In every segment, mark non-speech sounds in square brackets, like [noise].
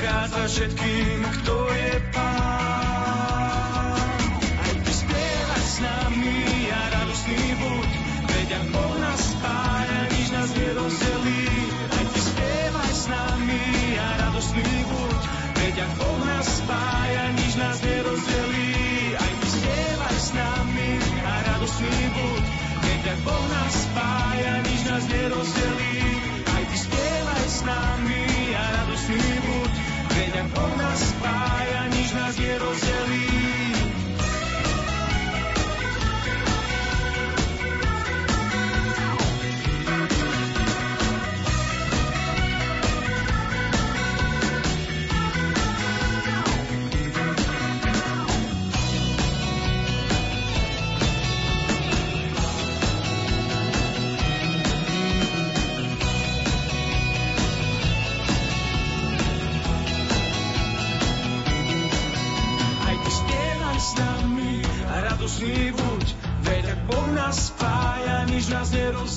ukázať všetkým, kto je pán. Aj ty spievaj s nami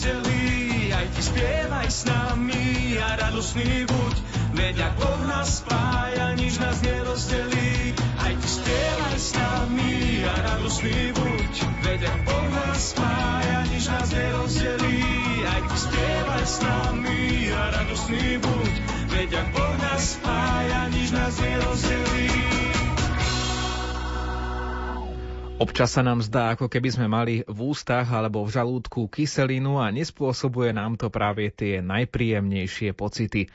nerozdelí. Aj ty spievaj s nami a radosný buď, veď ak Boh nás spája, nič nás nerozdelí. Aj ty spievaj s nami a radosný buď, veď ak Boh nás spája, nič nás nerozdelí. Aj ty spievaj s nami a radosný buď, veď ak Boh nás spája, nič nás nerozdelí. Občas sa nám zdá, ako keby sme mali v ústach alebo v žalúdku kyselinu a nespôsobuje nám to práve tie najpríjemnejšie pocity.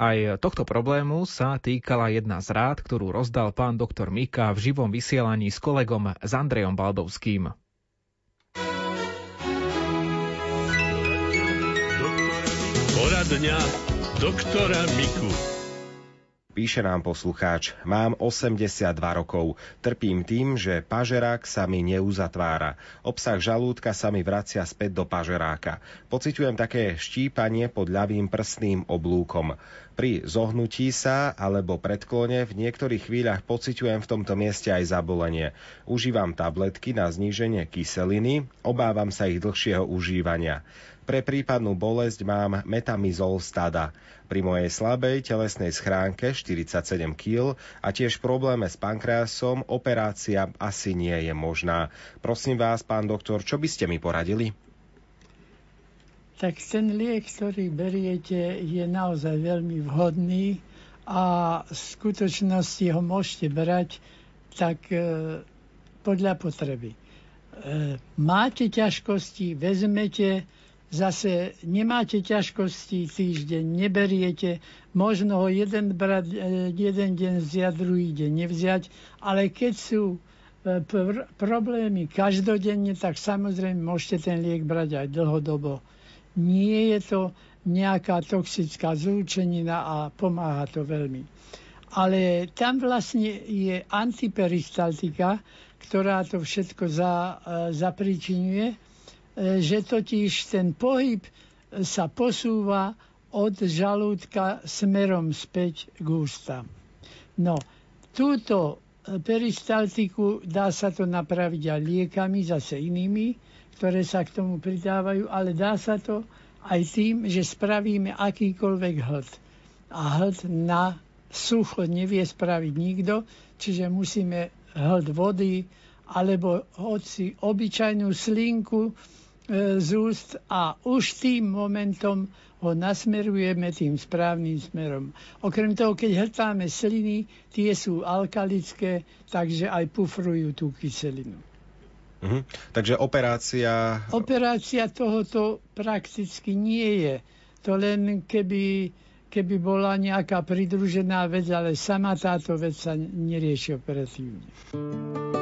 Aj tohto problému sa týkala jedna z rád, ktorú rozdal pán doktor Mika v živom vysielaní s kolegom s Andrejom Baldovským. Poradňa doktora Miku. Píše nám poslucháč, mám 82 rokov, trpím tým, že pažerák sa mi neuzatvára. Obsah žalúdka sa mi vracia späť do pažeráka. Pociťujem také štípanie pod ľavým prstným oblúkom. Pri zohnutí sa alebo predklone v niektorých chvíľach pociťujem v tomto mieste aj zabolenie. Užívam tabletky na zníženie kyseliny, obávam sa ich dlhšieho užívania. Pre prípadnú bolesť mám metamizol stada. Pri mojej slabej telesnej schránke 47 kg a tiež probléme s pankreasom operácia asi nie je možná. Prosím vás, pán doktor, čo by ste mi poradili? Tak ten liek, ktorý beriete, je naozaj veľmi vhodný a v skutočnosti ho môžete brať tak e, podľa potreby. E, máte ťažkosti, vezmete, zase nemáte ťažkosti, týždeň neberiete, možno ho jeden, brať, e, jeden deň vziať, druhý deň nevziať, ale keď sú e, pr- problémy každodenne, tak samozrejme môžete ten liek brať aj dlhodobo nie je to nejaká toxická zlúčenina a pomáha to veľmi. Ale tam vlastne je antiperistaltika, ktorá to všetko za, e, zapričinuje, e, že totiž ten pohyb sa posúva od žalúdka smerom späť k ústam. No, túto peristaltiku dá sa to napraviť aj liekami, zase inými, ktoré sa k tomu pridávajú, ale dá sa to aj tým, že spravíme akýkoľvek hľad. A hľad na sucho nevie spraviť nikto, čiže musíme hľad vody alebo hoci obyčajnú slinku e, z úst a už tým momentom ho nasmerujeme tým správnym smerom. Okrem toho, keď hltáme sliny, tie sú alkalické, takže aj pufrujú tú kyselinu. Mhm. Takže operácia... Operácia tohoto prakticky nie je. To len keby, keby bola nejaká pridružená vec, ale sama táto vec sa nerieši operatívne.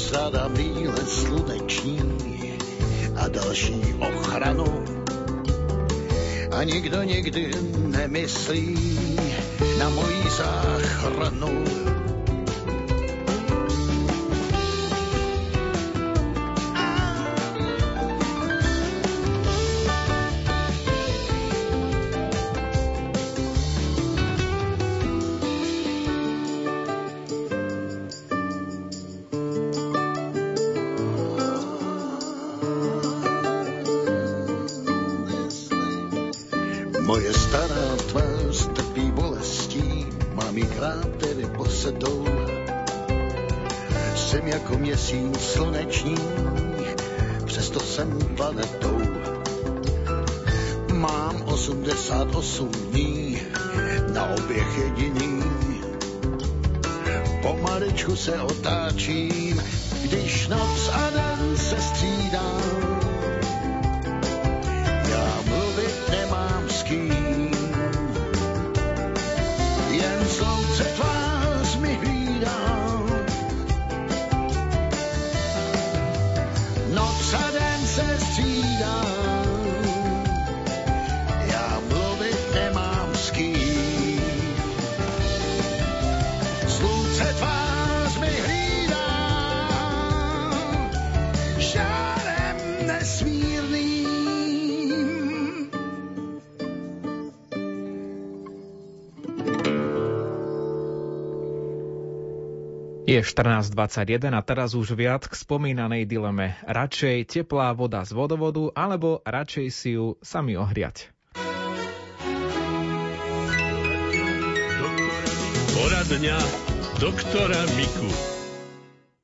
Postrádám výhled sluneční a další ochranu. A nikdo nikdy nemyslí na moji záchranu. Je 14.21 a teraz už viac k spomínanej dileme. Radšej teplá voda z vodovodu alebo radšej si ju sami ohriať. Poradňa doktora Miku.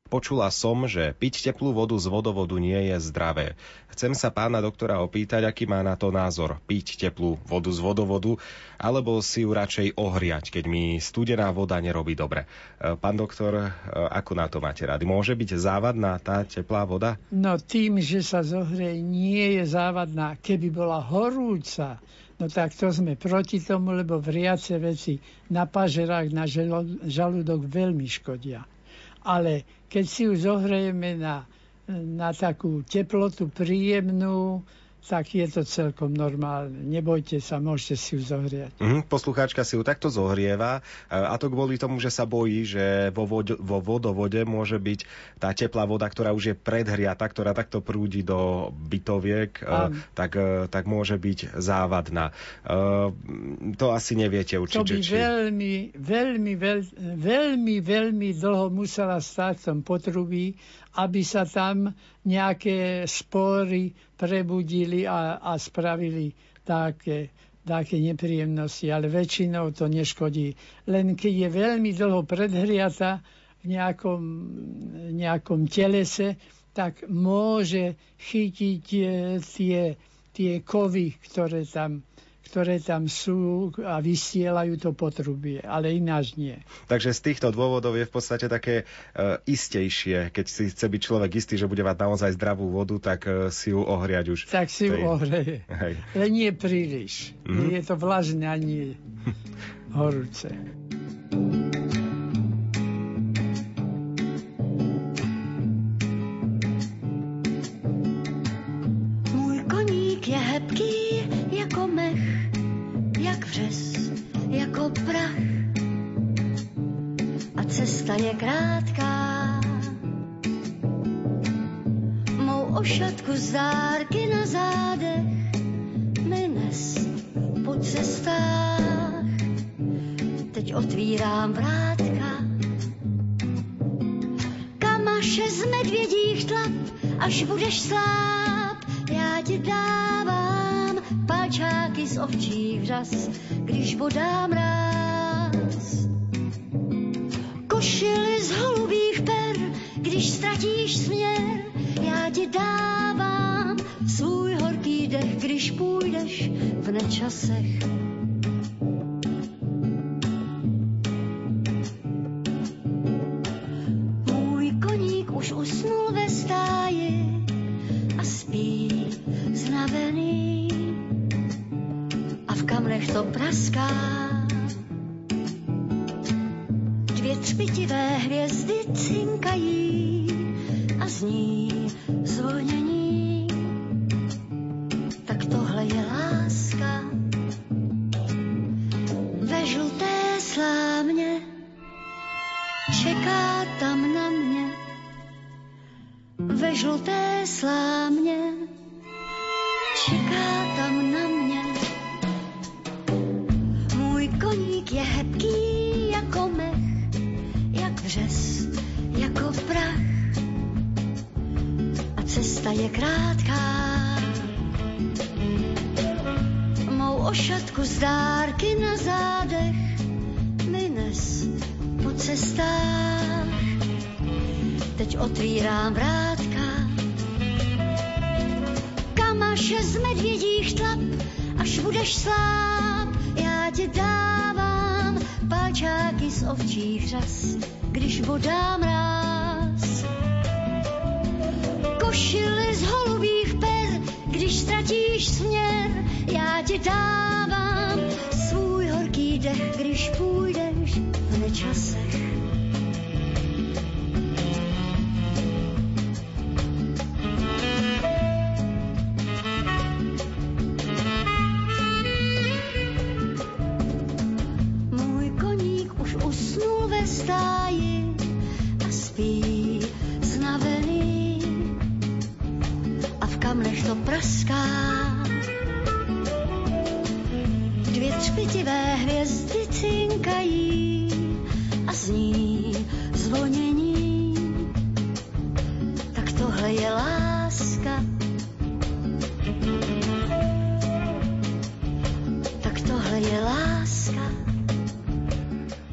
Počula som, že piť teplú vodu z vodovodu nie je zdravé. Chcem sa pána doktora opýtať, aký má na to názor. Piť teplú vodu z vodovodu, alebo si ju radšej ohriať, keď mi studená voda nerobí dobre. E, Pán doktor, e, ako na to máte rady? Môže byť závadná tá teplá voda? No tým, že sa zohreje, nie je závadná. Keby bola horúca, no tak to sme proti tomu, lebo vriace veci na pažerách, na žalúdok veľmi škodia. Ale keď si ju zohrejeme na, na takú teplotu príjemnú, tak je to celkom normálne. Nebojte sa, môžete si ju zohriať. Mhm, poslucháčka si ju takto zohrieva e, a to kvôli tomu, že sa bojí, že vo, vod- vo vodovode môže byť tá teplá voda, ktorá už je predhriata, ktorá takto prúdi do bytoviek, e, tak, e, tak môže byť závadná. To asi neviete To určite. by veľmi, veľmi, veľ, veľmi, veľmi dlho musela stať v tom potrubí, aby sa tam nejaké spory prebudili a, a spravili také, také nepríjemnosti, ale väčšinou to neškodí. Len keď je veľmi dlho predhriata v nejakom, nejakom telese, tak môže chytiť e, tie, tie kovy, ktoré tam ktoré tam sú a vysielajú to potrubie, ale ináč nie. Takže z týchto dôvodov je v podstate také e, istejšie, keď si chce byť človek istý, že bude mať naozaj zdravú vodu, tak e, si ju ohriať už. Tak si ju Tej- ohreje. Hej. Ale nie príliš. Mhm. Je to vlažné a nie [laughs] horúce. Prach. A cesta je krátká. Mou ošatku zárky na zádech mi nes po cestách. Teď otvírám vrátka, Kamaše z medvědích tlap, až budeš sláp, já ti dávám palčáky z ovčích řas, když bodám mráz. Košily z holubých per, když ztratíš směr, já ti dávám svůj horký dech, když půjdeš v nečasech. Teď otvírám vrátka, kamaše z medvědích tlap, až budeš sláp, já ti dávám palčáky z ovčích řas, když bodám mráz. Košily z holubých per, když ztratíš směr, já ti dávám svůj horký dech, když půjdeš v nečasech. To praská. Dvě třpitivé hvězdy cinkají a zní zvonění.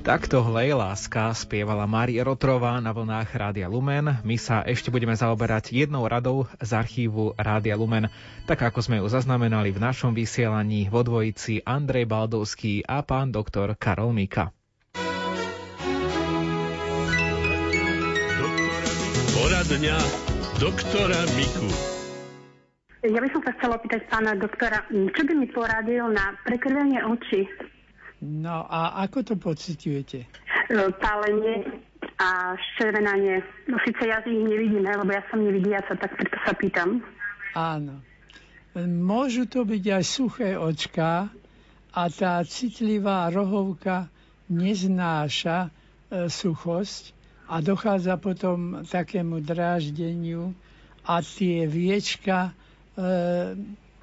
Takto Hlej láska spievala Mária Rotrová na vlnách Rádia Lumen. My sa ešte budeme zaoberať jednou radou z archívu Rádia Lumen, tak ako sme ju zaznamenali v našom vysielaní vo dvojici Andrej Baldovský a pán doktor Karol Mika. Poradňa doktora Miku. Ja by som sa chcela opýtať pána doktora, čo by mi poradil na prekrvenie očí, No a ako to pociťujete? E, pálenie a ščervenanie. No síce ja ich nevidím, lebo ja som nevidiaca, tak preto sa pýtam. Áno. Môžu to byť aj suché očká a tá citlivá rohovka neznáša e, suchosť a dochádza potom takému dráždeniu a tie viečka e,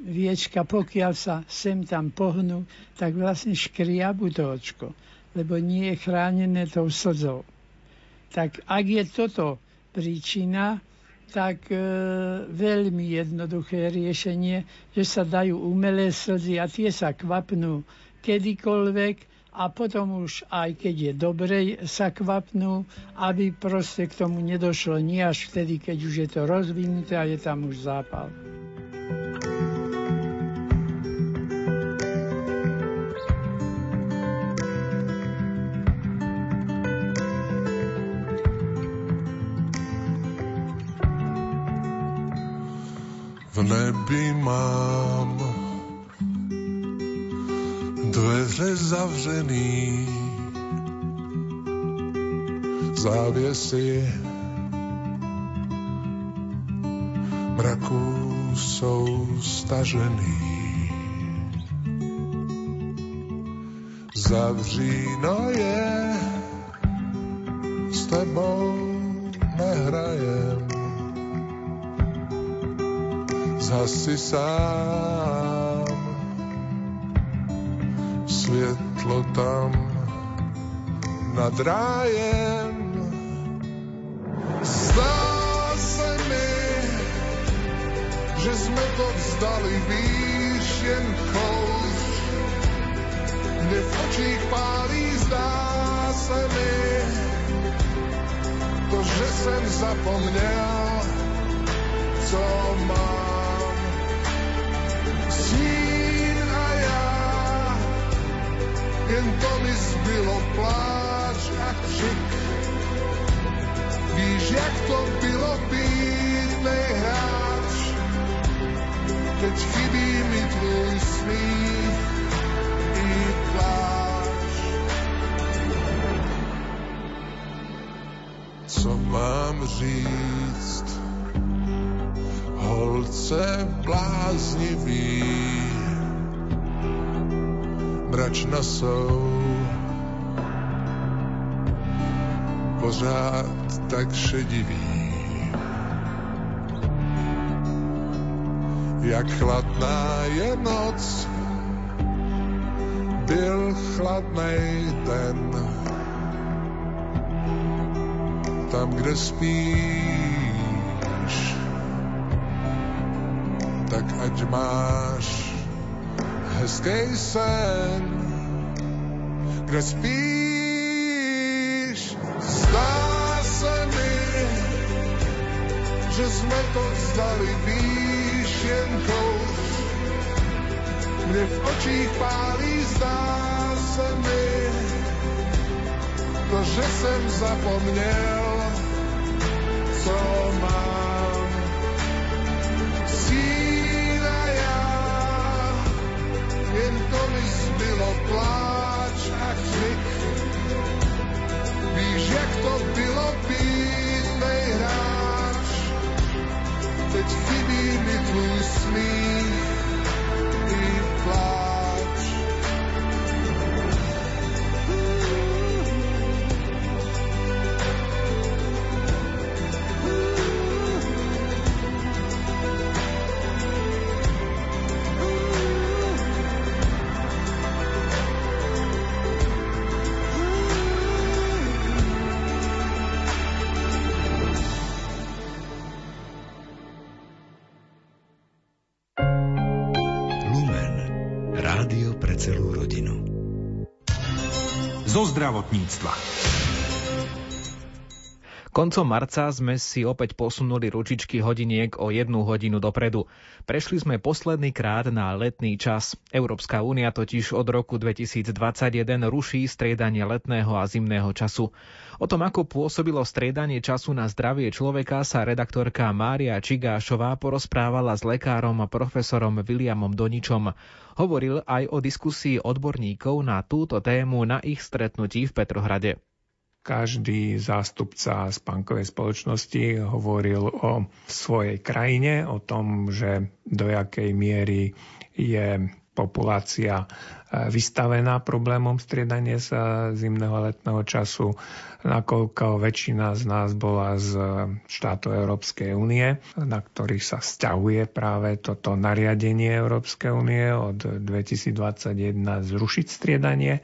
viečka, pokiaľ sa sem tam pohnú, tak vlastne škriabu to očko, lebo nie je chránené tou slzou. Tak ak je toto príčina, tak e, veľmi jednoduché riešenie, že sa dajú umelé slzy a tie sa kvapnú kedykoľvek a potom už aj keď je dobre sa kvapnú, aby proste k tomu nedošlo nie až vtedy, keď už je to rozvinuté a je tam už zápal. Nebi mám dveře zavřený, závěsy mraků jsou stažený. Zavříno je, s tebou nehrajem zhasi sám. Svietlo tam nad rájem. Zdá sa mi, že sme to vzdali výšien kouz. Mne v očích pálí, zdá sa mi, to, že som zapomněl, co mám. Jen to mi zbylo pláč a křik. Víš, jak to bylo být nejhráč, keď chybí mi tvůj smích i pláč. Co mám říct, holce bláznivý, mračna jsou pořád tak šedivý. Jak chladná je noc, byl chladnej den. Tam, kde spíš, tak ať máš hezký sen, kde spíš. Zdá se mi, že sme to vzdali, víš, jen kouř. Mne v očích pálí, zdá se mi, to, že jsem zapomněl, co mám. Pláč a křik. Víš, jak to bylo být nejhráč, teď chybí mi tvůj smích zdravotníctva. Koncom marca sme si opäť posunuli ručičky hodiniek o jednu hodinu dopredu. Prešli sme posledný krát na letný čas. Európska únia totiž od roku 2021 ruší striedanie letného a zimného času. O tom, ako pôsobilo striedanie času na zdravie človeka, sa redaktorka Mária Čigášová porozprávala s lekárom a profesorom Williamom Doničom. Hovoril aj o diskusii odborníkov na túto tému na ich stretnutí v Petrohrade. Každý zástupca spánkovej spoločnosti hovoril o svojej krajine, o tom, že do jakej miery je populácia vystavená problémom striedania sa zimného letného času, nakoľko väčšina z nás bola z štátov Európskej únie, na ktorých sa vzťahuje práve toto nariadenie Európskej únie od 2021 zrušiť striedanie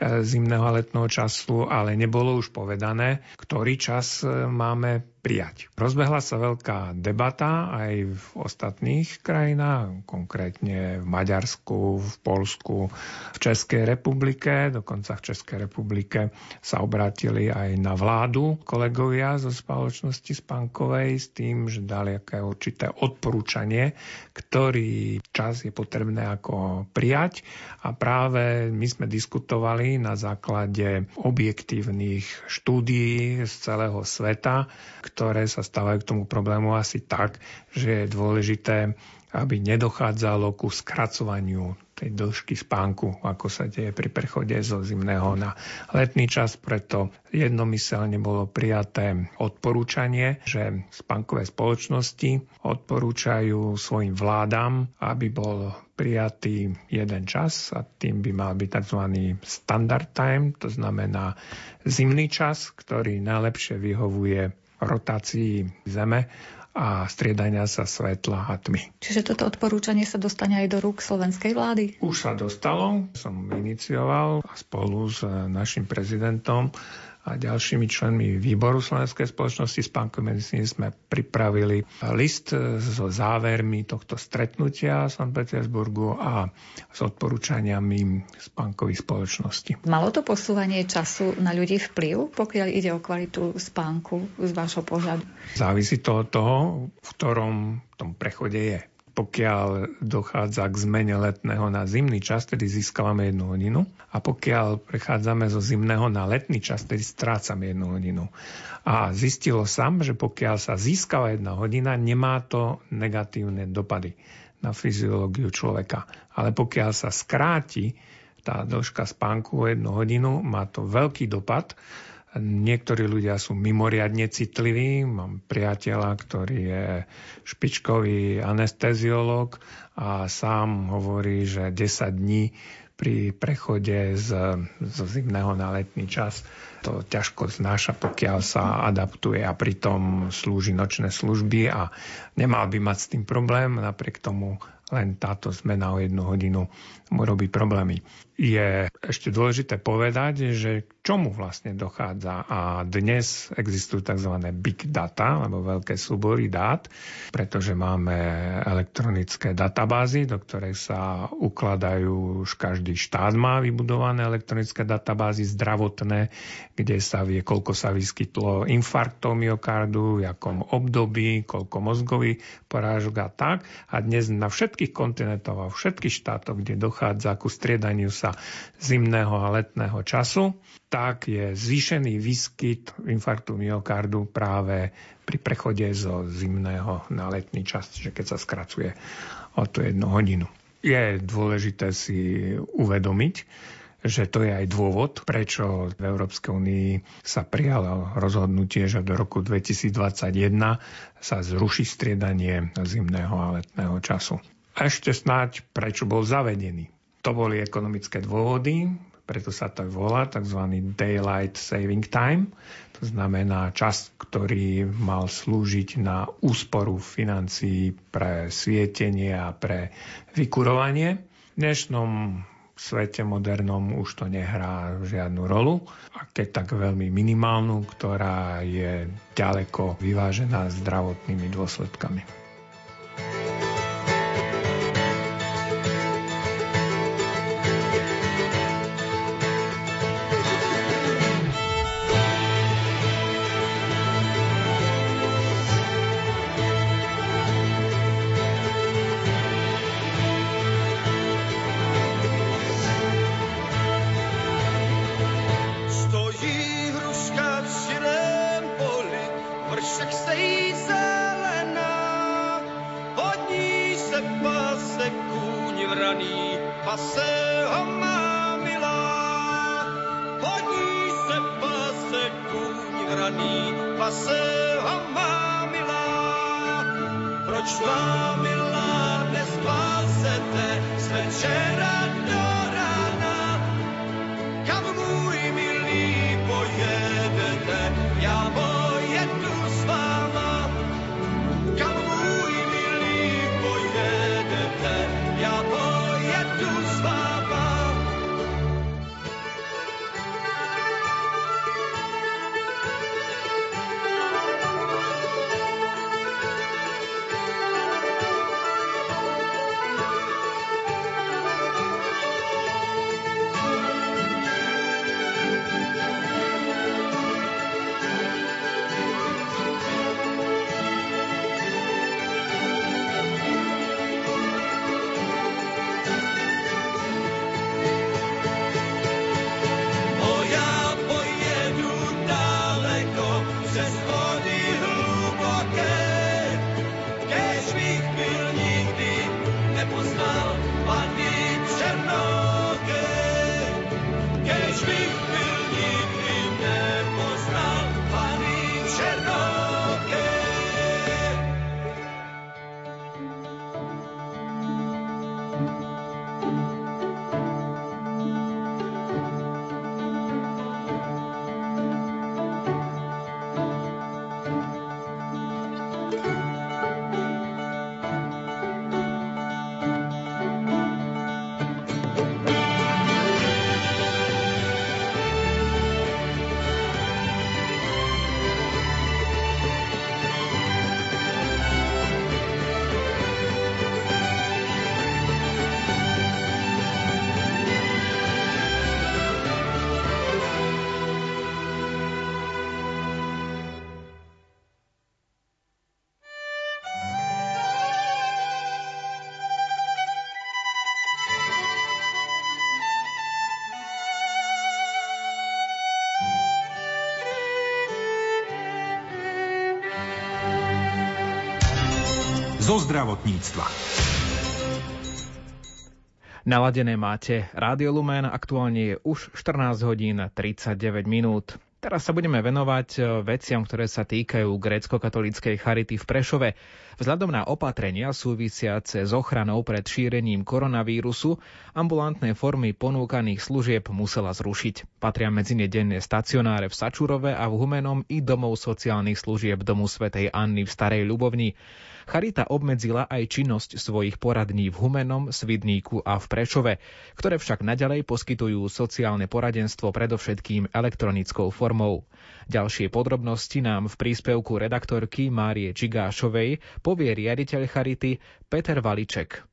zimného letného času, ale nebolo už povedané, ktorý čas máme prijať. Rozbehla sa veľká debata aj v ostatných krajinách, konkrétne v Maďarsku, v Polsku, v Českej republike. Dokonca v Českej republike sa obrátili aj na vládu kolegovia zo spoločnosti Spankovej s tým, že dali aké určité odporúčanie, ktorý čas je potrebné ako prijať. A práve my sme diskutovali na základe objektívnych štúdií z celého sveta, ktoré sa stávajú k tomu problému asi tak, že je dôležité, aby nedochádzalo ku skracovaniu tej dĺžky spánku, ako sa deje pri prechode zo zimného na letný čas. Preto jednomyselne bolo prijaté odporúčanie, že spánkové spoločnosti odporúčajú svojim vládam, aby bol prijatý jeden čas a tým by mal byť tzv. standard time, to znamená zimný čas, ktorý najlepšie vyhovuje rotácii Zeme a striedania sa svetla a tmy. Čiže toto odporúčanie sa dostane aj do rúk slovenskej vlády? Už sa dostalo, som inicioval spolu s našim prezidentom a ďalšími členmi výboru Slovenskej spoločnosti spánkovej medicíny sme pripravili list so závermi tohto stretnutia v St. Petersburgu a s odporúčaniami spánkových spoločností. Malo to posúvanie času na ľudí vplyv, pokiaľ ide o kvalitu spánku z vášho pohľadu? Závisí to od toho, v ktorom tom prechode je pokiaľ dochádza k zmene letného na zimný čas, tedy získavame jednu hodinu a pokiaľ prechádzame zo zimného na letný čas, tedy strácame jednu hodinu. A zistilo sa, že pokiaľ sa získava jedna hodina, nemá to negatívne dopady na fyziológiu človeka. Ale pokiaľ sa skráti tá dĺžka spánku o jednu hodinu, má to veľký dopad Niektorí ľudia sú mimoriadne citliví. Mám priateľa, ktorý je špičkový anesteziolog a sám hovorí, že 10 dní pri prechode z, z zimného na letný čas to ťažko znáša, pokiaľ sa adaptuje a pritom slúži nočné služby a nemal by mať s tým problém, napriek tomu len táto zmena o jednu hodinu mu robí problémy je ešte dôležité povedať, že k čomu vlastne dochádza. A dnes existujú tzv. big data, alebo veľké súbory dát, pretože máme elektronické databázy, do ktorej sa ukladajú, už každý štát má vybudované elektronické databázy zdravotné, kde sa vie, koľko sa vyskytlo infarktov myokardu, v jakom období, koľko mozgový porážok a tak. A dnes na všetkých kontinentoch a všetkých štátoch, kde dochádza ku striedaniu sa zimného a letného času, tak je zvýšený výskyt infarktu myokardu práve pri prechode zo zimného na letný čas, čiže keď sa skracuje o tú jednu hodinu. Je dôležité si uvedomiť, že to je aj dôvod, prečo v Európskej únii sa prijalo rozhodnutie, že do roku 2021 sa zruší striedanie zimného a letného času. A ešte snáď, prečo bol zavedený. To boli ekonomické dôvody, preto sa to volá tzv. Daylight Saving Time. To znamená čas, ktorý mal slúžiť na úsporu financií pre svietenie a pre vykurovanie. V dnešnom svete modernom už to nehrá žiadnu rolu, a keď tak veľmi minimálnu, ktorá je ďaleko vyvážená zdravotnými dôsledkami. sej zelená, pod ní se pase kůň vraný, pase ho má milá. Pod ní se pase kůň vraný, pase ho má milá. Proč má milá nespásete, jsme včera zo zdravotníctva. Naladené máte Rádio Lumen, aktuálne je už 14 hodín 39 minút. Teraz sa budeme venovať e, veciam, ktoré sa týkajú grécko-katolíckej charity v Prešove. Vzhľadom na opatrenia súvisiace s ochranou pred šírením koronavírusu, ambulantné formy ponúkaných služieb musela zrušiť. Patria medzi ne stacionáre v Sačurove a v Humenom i domov sociálnych služieb domu svätej Anny v Starej Ľubovni. Charita obmedzila aj činnosť svojich poradní v Humenom, Svidníku a v Prešove, ktoré však naďalej poskytujú sociálne poradenstvo predovšetkým elektronickou formou. Ďalšie podrobnosti nám v príspevku redaktorky Márie Čigášovej povie riaditeľ Charity Peter Valiček.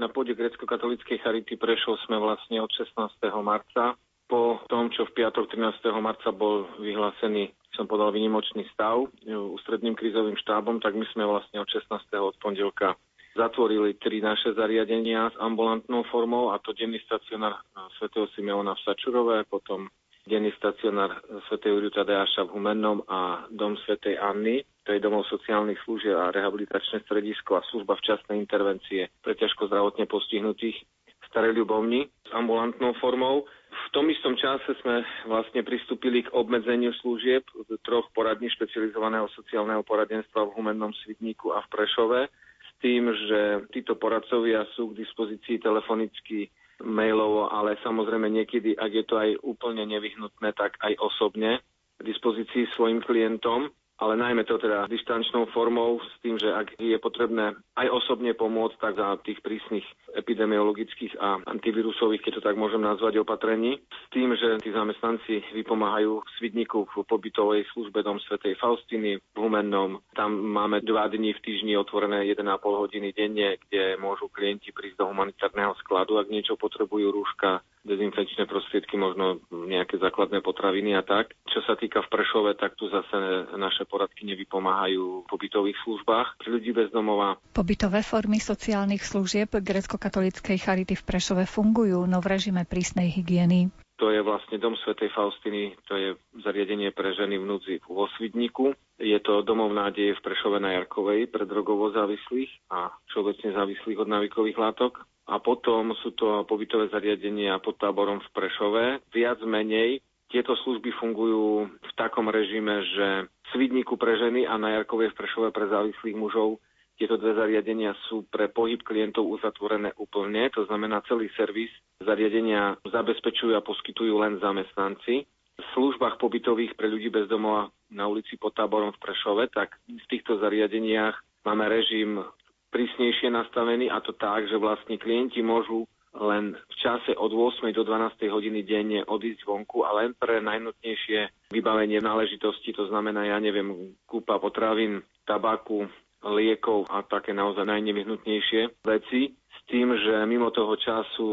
Na pôde grecko-katolíckej Charity Prešov sme vlastne od 16. marca po tom, čo v piatok 13. marca bol vyhlásený som podal vynimočný stav e, ústredným krízovým štábom, tak my sme vlastne od 16. od pondelka zatvorili tri naše zariadenia s ambulantnou formou a to denný stacionár e, svätého Simeona v Sačurove, potom denný stacionár svätého Juriu Tadeáša v Humennom a dom svätej Anny, to je domov sociálnych služieb a rehabilitačné stredisko a služba včasnej intervencie pre ťažko zdravotne postihnutých v Starej Ľubovni s ambulantnou formou. V tom istom čase sme vlastne pristúpili k obmedzeniu služieb troch poradní špecializovaného sociálneho poradenstva v Humennom Svidníku a v Prešove s tým, že títo poradcovia sú k dispozícii telefonicky mailovo, ale samozrejme niekedy, ak je to aj úplne nevyhnutné, tak aj osobne k dispozícii svojim klientom ale najmä to teda dištančnou formou s tým, že ak je potrebné aj osobne pomôcť, tak za tých prísnych epidemiologických a antivírusových, keď to tak môžem nazvať, opatrení. S tým, že tí zamestnanci vypomáhajú v Svidniku v pobytovej službe Dom Svetej Faustiny v Humennom. Tam máme dva dní v týždni otvorené 1,5 hodiny denne, kde môžu klienti prísť do humanitárneho skladu, ak niečo potrebujú, rúška, dezinfekčné prostriedky, možno nejaké základné potraviny a tak. Čo sa týka v Prešove, tak tu zase naše poradky nevypomáhajú v pobytových službách pre ľudí bez domova. Pobytové formy sociálnych služieb grecko-katolíckej charity v Prešove fungujú, no v režime prísnej hygieny. To je vlastne dom svätej Faustiny, to je zariadenie pre ženy v núdzi vo Svidniku. Je to domov nádeje v Prešove na Jarkovej pre drogovo závislých a všeobecne závislých od návykových látok a potom sú to pobytové zariadenia pod táborom v Prešove. Viac menej tieto služby fungujú v takom režime, že v Svidníku pre ženy a na Jarkovej v Prešove pre závislých mužov tieto dve zariadenia sú pre pohyb klientov uzatvorené úplne, to znamená celý servis zariadenia zabezpečujú a poskytujú len zamestnanci. V službách pobytových pre ľudí bez domova na ulici pod táborom v Prešove, tak v týchto zariadeniach máme režim prísnejšie nastavený a to tak, že vlastne klienti môžu len v čase od 8. do 12. hodiny denne odísť vonku a len pre najnutnejšie vybavenie náležitosti, to znamená, ja neviem, kúpa potravín, tabaku, liekov a také naozaj najnevyhnutnejšie veci tým, že mimo toho času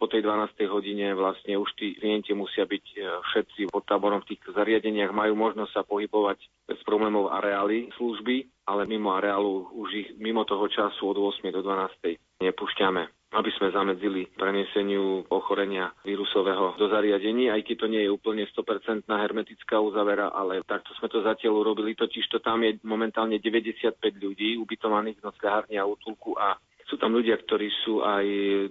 po tej 12. hodine vlastne už tí klienti musia byť e, všetci pod táborom v týchto zariadeniach, majú možnosť sa pohybovať bez problémov areály služby, ale mimo areálu už ich mimo toho času od 8. do 12. nepúšťame aby sme zamedzili preneseniu ochorenia vírusového do zariadení, aj keď to nie je úplne 100% hermetická uzavera, ale takto sme to zatiaľ urobili, totiž to tam je momentálne 95 ľudí ubytovaných v nocľahárni a útulku a sú tam ľudia, ktorí sú aj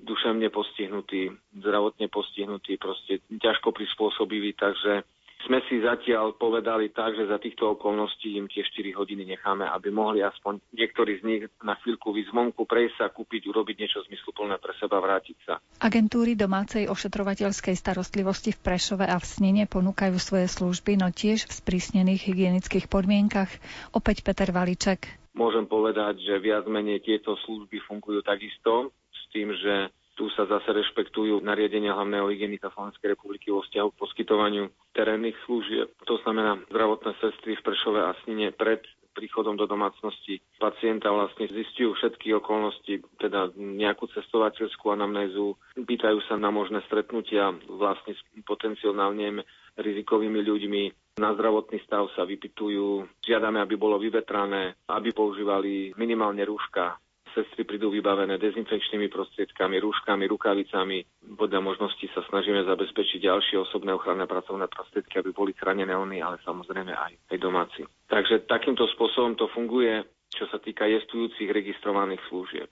duševne postihnutí, zdravotne postihnutí, proste ťažko prispôsobiví, takže sme si zatiaľ povedali tak, že za týchto okolností im tie 4 hodiny necháme, aby mohli aspoň niektorí z nich na chvíľku vyzvonku zvonku, prejsť sa, kúpiť, urobiť niečo zmysluplné pre seba, vrátiť sa. Agentúry domácej ošetrovateľskej starostlivosti v Prešove a v Snine ponúkajú svoje služby, no tiež v sprísnených hygienických podmienkach. Opäť Peter Valiček. Môžem povedať, že viac menej tieto služby fungujú takisto, s tým, že tu sa zase rešpektujú nariadenia hlavného hygienika Slovenskej republiky vo vzťahu k poskytovaniu terénnych služieb. To znamená zdravotné sestry v Prešove a Snine pred príchodom do domácnosti pacienta vlastne zistujú všetky okolnosti, teda nejakú cestovateľskú anamnézu, pýtajú sa na možné stretnutia vlastne s potenciálne rizikovými ľuďmi. Na zdravotný stav sa vypitujú, žiadame, aby bolo vyvetrané, aby používali minimálne rúška, sestry prídu vybavené dezinfekčnými prostriedkami, rúškami, rukavicami. Podľa možnosti sa snažíme zabezpečiť ďalšie osobné ochranné pracovné prostriedky, aby boli chránené oni, ale samozrejme aj, aj domáci. Takže takýmto spôsobom to funguje. Čo sa týka jestujúcich registrovaných služieb.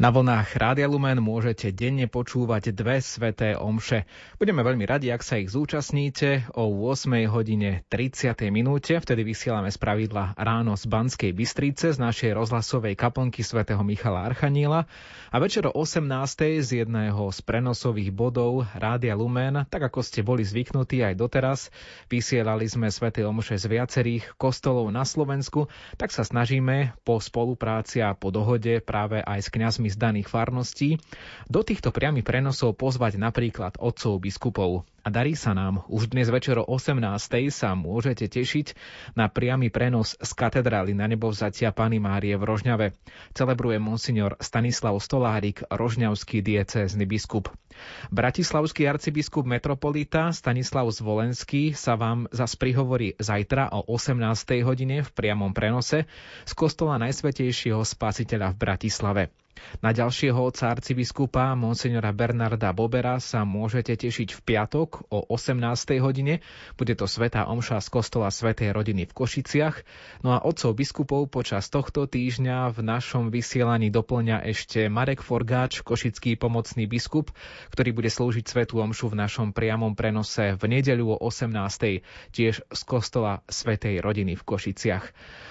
Na vlnách Rádia Lumen môžete denne počúvať dve sveté omše. Budeme veľmi radi, ak sa ich zúčastníte o 8 hodine 30. minúte. Vtedy vysielame z pravidla ráno z Banskej Bystrice z našej rozhlasovej kaplnky svätého Michala Archaniela a večer o 18. z jedného z prenosových bodov Rádia Lumen, tak ako ste boli zvyknutí aj doteraz, vysielali sme sveté omše z viacerých kostolov na Slovensku, tak sa snažíme po spolupráci a po dohode práve aj s kňazmi z daných farností, do týchto priamých prenosov pozvať napríklad otcov biskupov. A darí sa nám. Už dnes večer o 18. sa môžete tešiť na priamy prenos z katedrály na nebovzatia Pany Márie v Rožňave. Celebruje monsignor Stanislav Stolárik, rožňavský diecézny biskup. Bratislavský arcibiskup metropolita Stanislav Zvolenský sa vám zas prihovorí zajtra o 18. hodine v priamom prenose z kostola Najsvetejšieho spasiteľa v Bratislave. Na ďalšieho otca arcibiskupa monsignora Bernarda Bobera sa môžete tešiť v piatok o 18. hodine. Bude to Svetá Omša z kostola Svetej rodiny v Košiciach. No a otcov biskupov počas tohto týždňa v našom vysielaní doplňa ešte Marek Forgáč, košický pomocný biskup, ktorý bude slúžiť Svetú Omšu v našom priamom prenose v nedeľu o 18. tiež z kostola Svetej rodiny v Košiciach.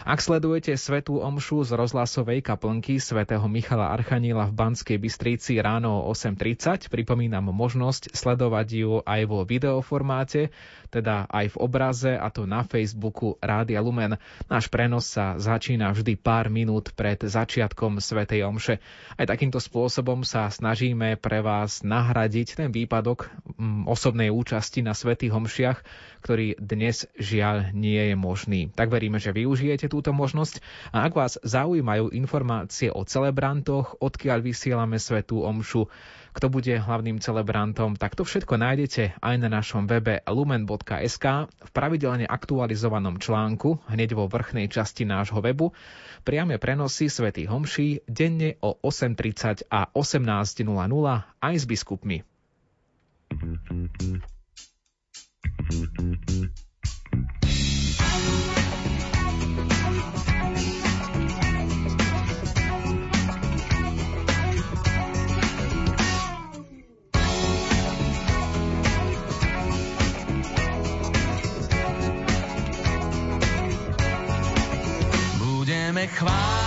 Ak sledujete Svetú Omšu z rozhlasovej kaplnky svätého Michala Archaniela v Banskej Bystrici ráno o 8.30. Pripomínam možnosť sledovať ju aj vo videoformáte, teda aj v obraze, a to na Facebooku Rádia Lumen. Náš prenos sa začína vždy pár minút pred začiatkom Svetej Omše. Aj takýmto spôsobom sa snažíme pre vás nahradiť ten výpadok mm, osobnej účasti na Svetých Omšiach, ktorý dnes žiaľ nie je možný. Tak veríme, že využijete túto možnosť a ak vás zaujímajú informácie o celebrantoch, odkiaľ vysielame svetú omšu, kto bude hlavným celebrantom, tak to všetko nájdete aj na našom webe lumen.sk v pravidelne aktualizovanom článku hneď vo vrchnej časti nášho webu. Priame prenosy svätých homší denne o 8.30 a 18.00 aj s biskupmi. Budeme chváliť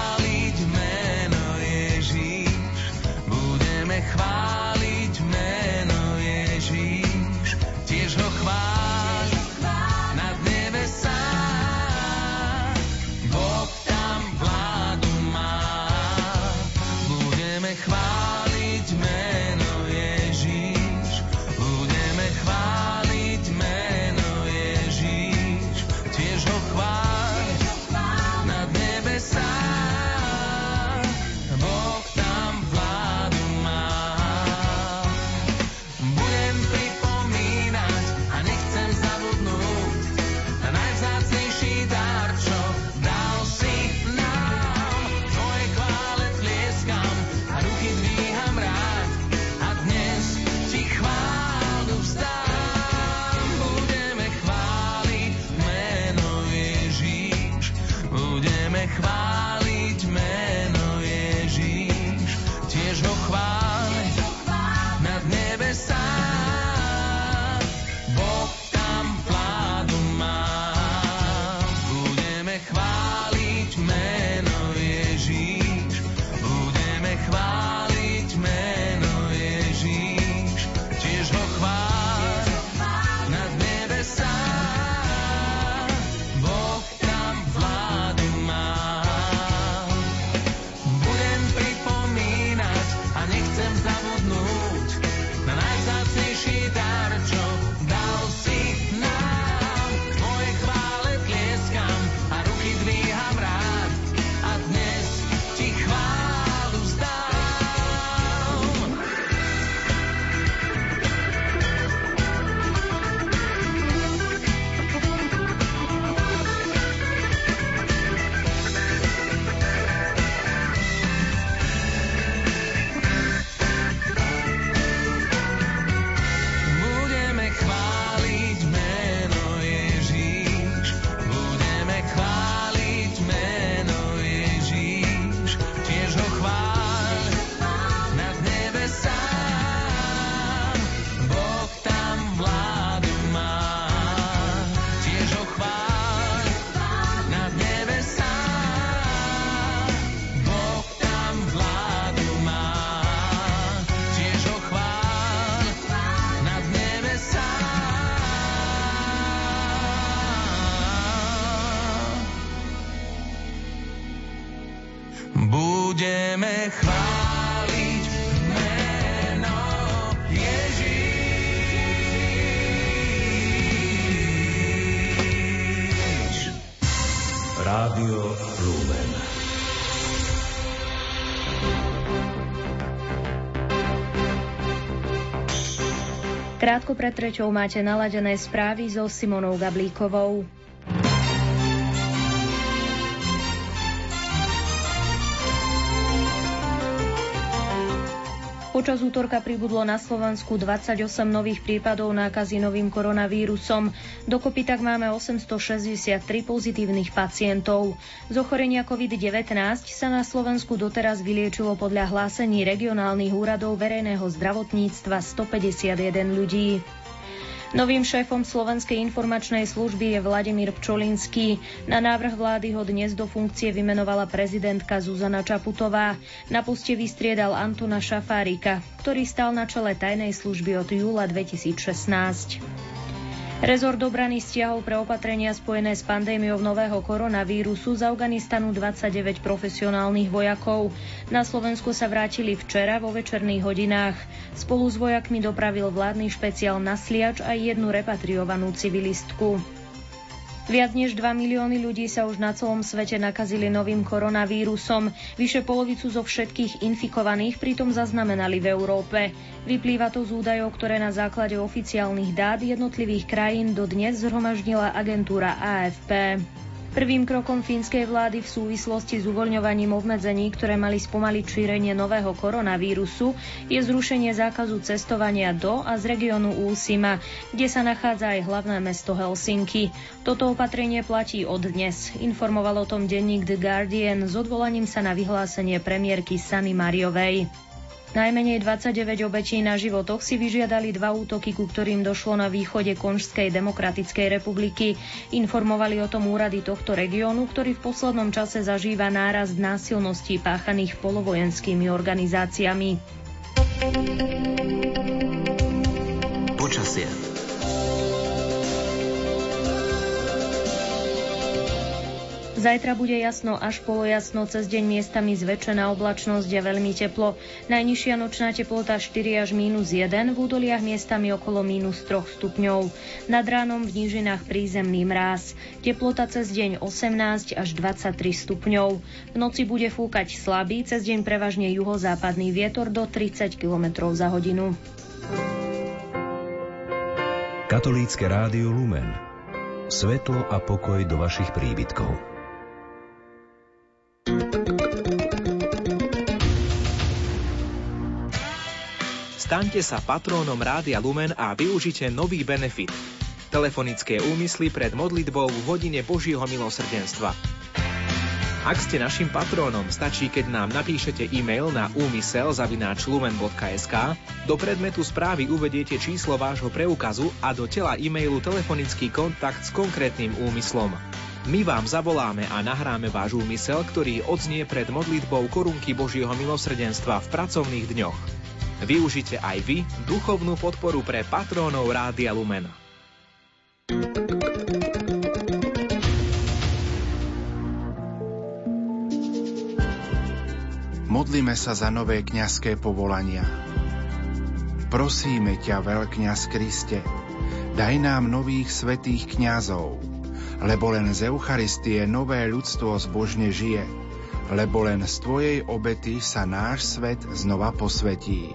Krátko pred treťou máte naladené správy so Simonou Gablíkovou. Počas útorka pribudlo na Slovensku 28 nových prípadov nákazy novým koronavírusom. Dokopy tak máme 863 pozitívnych pacientov. Z ochorenia COVID-19 sa na Slovensku doteraz vyliečilo podľa hlásení regionálnych úradov verejného zdravotníctva 151 ľudí. Novým šéfom Slovenskej informačnej služby je Vladimír Pčolinský. Na návrh vlády ho dnes do funkcie vymenovala prezidentka Zuzana Čaputová. Na poste vystriedal Antona Šafárika, ktorý stal na čele tajnej služby od júla 2016. Rezort obrany stiahol pre opatrenia spojené s pandémiou nového koronavírusu z Afganistanu 29 profesionálnych vojakov. Na Slovensku sa vrátili včera vo večerných hodinách. Spolu s vojakmi dopravil vládny špeciál na Sliač aj jednu repatriovanú civilistku. Viac než 2 milióny ľudí sa už na celom svete nakazili novým koronavírusom. Vyše polovicu zo všetkých infikovaných pritom zaznamenali v Európe. Vyplýva to z údajov, ktoré na základe oficiálnych dát jednotlivých krajín dodnes zhromaždila agentúra AFP. Prvým krokom fínskej vlády v súvislosti s uvoľňovaním obmedzení, ktoré mali spomaliť šírenie nového koronavírusu, je zrušenie zákazu cestovania do a z regiónu Úsima, kde sa nachádza aj hlavné mesto Helsinky. Toto opatrenie platí od dnes. Informoval o tom denník The Guardian s odvolaním sa na vyhlásenie premiérky Sany Mariovej. Najmenej 29 obetí na životoch si vyžiadali dva útoky, ku ktorým došlo na východe Konžskej demokratickej republiky. Informovali o tom úrady tohto regiónu, ktorý v poslednom čase zažíva nárast násilností páchaných polovojenskými organizáciami. Počasie. Zajtra bude jasno až polojasno, cez deň miestami zväčšená oblačnosť a veľmi teplo. Najnižšia nočná teplota 4 až minus 1, v údoliach miestami okolo minus 3 stupňov. Nad ránom v nížinách prízemný mráz. Teplota cez deň 18 až 23 stupňov. V noci bude fúkať slabý, cez deň prevažne juhozápadný vietor do 30 km za hodinu. Katolícke rádio Lumen. Svetlo a pokoj do vašich príbytkov. Staňte sa patrónom Rádia Lumen a využite nový benefit. Telefonické úmysly pred modlitbou v hodine Božieho milosrdenstva. Ak ste našim patrónom, stačí, keď nám napíšete e-mail na úmysel.lumen.sk, do predmetu správy uvediete číslo vášho preukazu a do tela e-mailu telefonický kontakt s konkrétnym úmyslom. My vám zavoláme a nahráme váš úmysel, ktorý odznie pred modlitbou korunky Božieho milosrdenstva v pracovných dňoch. Využite aj vy duchovnú podporu pre patrónov Rádia Lumen. Modlíme sa za nové kňazské povolania. Prosíme ťa, veľkňaz Kriste, daj nám nových svetých kňazov, lebo len z Eucharistie nové ľudstvo zbožne žije, lebo len z Tvojej obety sa náš svet znova posvetí.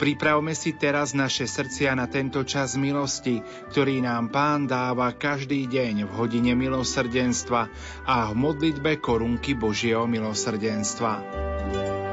Pripravme si teraz naše srdcia na tento čas milosti, ktorý nám Pán dáva každý deň v hodine milosrdenstva a v modlitbe korunky Božieho milosrdenstva.